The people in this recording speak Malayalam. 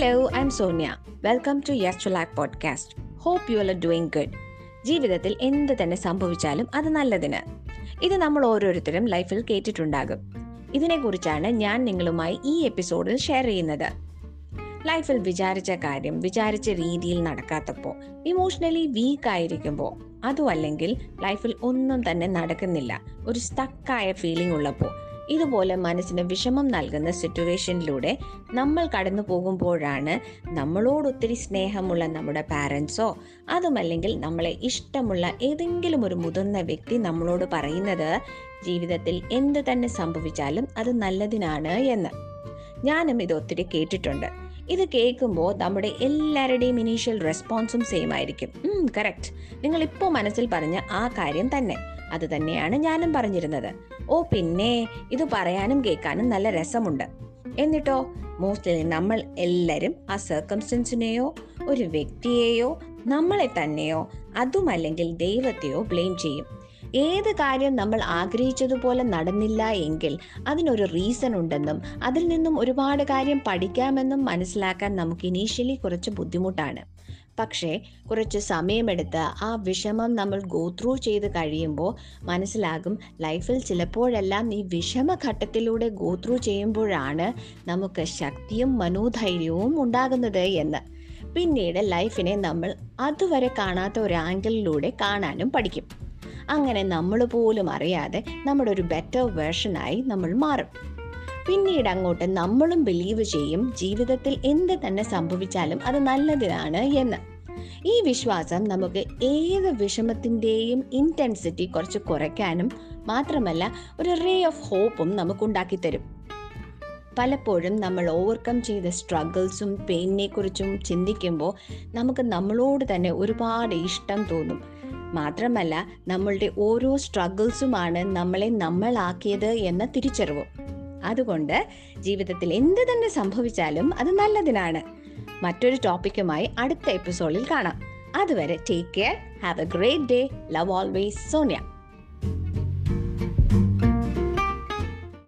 Hello, I am Sonia welcome to podcast. Podcast hope all are doing good. ജീവിതത്തിൽ എന്ത് തന്നെ സംഭവിച്ചാലും അത് നല്ലതിന് ഇത് നമ്മൾ ഓരോരുത്തരും ലൈഫിൽ കേട്ടിട്ടുണ്ടാകും ഇതിനെക്കുറിച്ചാണ് ഞാൻ നിങ്ങളുമായി ഈ എപ്പിസോഡിൽ ഷെയർ ചെയ്യുന്നത് ലൈഫിൽ വിചാരിച്ച കാര്യം വിചാരിച്ച രീതിയിൽ നടക്കാത്തപ്പോൾ ഇമോഷണലി വീക്ക് ആയിരിക്കുമ്പോൾ അതും അല്ലെങ്കിൽ ലൈഫിൽ ഒന്നും തന്നെ നടക്കുന്നില്ല ഒരു സ്റ്റക്കായ ഫീലിംഗ് ഉള്ളപ്പോൾ ഇതുപോലെ മനസ്സിന് വിഷമം നൽകുന്ന സിറ്റുവേഷനിലൂടെ നമ്മൾ കടന്നു പോകുമ്പോഴാണ് നമ്മളോടൊത്തിരി സ്നേഹമുള്ള നമ്മുടെ പാരൻസോ അതുമല്ലെങ്കിൽ നമ്മളെ ഇഷ്ടമുള്ള ഏതെങ്കിലും ഒരു മുതിർന്ന വ്യക്തി നമ്മളോട് പറയുന്നത് ജീവിതത്തിൽ എന്ത് തന്നെ സംഭവിച്ചാലും അത് നല്ലതിനാണ് എന്ന്. ഞാനും ഇത് ഒത്തിരി കേട്ടിട്ടുണ്ട്. ഇത് കേൾക്കുമ്പോൾ നമ്മുടെ എല്ലാവരുടെയും ഇനീഷ്യൽ റെസ്പോൺസും സെയിം ആയിരിക്കും. കറക്റ്റ് നിങ്ങൾ ഇപ്പോൾ മനസ്സിൽ പറഞ്ഞ ആ കാര്യം തന്നെ. അത് തന്നെയാണ് ഞാനും പറഞ്ഞിരുന്നത്. ഓ പിന്നെ ഇത് പറയാനും കേൾക്കാനും നല്ല രസമുണ്ട്. എന്നിട്ടോ മോസ്റ്റ്ലി നമ്മൾ എല്ലാവരും ആ സർക്കംസ്റ്റൻസിനെയോ ഒരു വ്യക്തിയെയോ നമ്മളെ തന്നെയോ അതുമല്ലെങ്കിൽ ദൈവത്തെയോ ബ്ലെയിം ചെയ്യും. ഏത് കാര്യം നമ്മൾ ആഗ്രഹിച്ചതുപോലെ നടന്നില്ല എങ്കിൽ അതിനൊരു റീസൺ ഉണ്ടെന്നും അതിൽ നിന്നും ഒരുപാട് കാര്യം പഠിക്കാമെന്നും മനസ്സിലാക്കാൻ നമുക്ക് ഇനീഷ്യലി കുറച്ച് ബുദ്ധിമുട്ടാണ്. പക്ഷേ കുറച്ച് സമയമെടുത്ത് ആ വിഷമം നമ്മൾ ഗോ ത്രൂ ചെയ്ത് കഴിയുമ്പോൾ മനസ്സിലാകും ലൈഫിൽ ചിലപ്പോഴെല്ലാം ഈ വിഷമഘട്ടത്തിലൂടെ ഗോ ത്രൂ ചെയ്യുമ്പോഴാണ് നമുക്ക് ശക്തിയും മനോധൈര്യവും ഉണ്ടാകുന്നത് എന്ന്. പിന്നീട് ലൈഫിനെ നമ്മൾ അതുവരെ കാണാത്ത ഒരു ആംഗിളിലൂടെ കാണാനും പഠിക്കും. അങ്ങനെ നമ്മൾ പോലും അറിയാതെ നമ്മുടെ ഒരു ബെറ്റർ വേർഷനായി നമ്മൾ മാറും. പിന്നീട് അങ്ങോട്ട് നമ്മളും ബിലീവ് ചെയ്യും ജീവിതത്തിൽ എന്ത് തന്നെ സംഭവിച്ചാലും അത് നല്ലതിനാണ് എന്ന്. ഈ വിശ്വാസം നമുക്ക് ഏത് വിഷമത്തിന്റെയും ഇന്റൻസിറ്റി കുറച്ച് കുറയ്ക്കാനും മാത്രമല്ല ഒരു റേ ഓഫ് ഹോപ്പും നമുക്ക് ഉണ്ടാക്കി തരും പലപ്പോഴും നമ്മൾ ഓവർകം ചെയ്ത സ്ട്രഗിൾസും പെയിനിനെ കുറിച്ചും ചിന്തിക്കുമ്പോൾ നമുക്ക് നമ്മളോട് തന്നെ ഒരുപാട് ഇഷ്ടം തോന്നും. മാത്രമല്ല നമ്മളുടെ ഓരോ സ്ട്രഗിൾസുമാണ് നമ്മളെ നമ്മളാക്കിയത് എന്ന തിരിച്ചറിവും. അതുകൊണ്ട് ജീവിതത്തിൽ എന്ത് തന്നെ സംഭവിച്ചാലും അത് നല്ലതിനാണ്. മറ്റൊരു ടോപ്പിക്കുമായി അടുത്ത എപ്പിസോഡിൽ കാണാം. അതുവരെ take care have a great day love always Sonia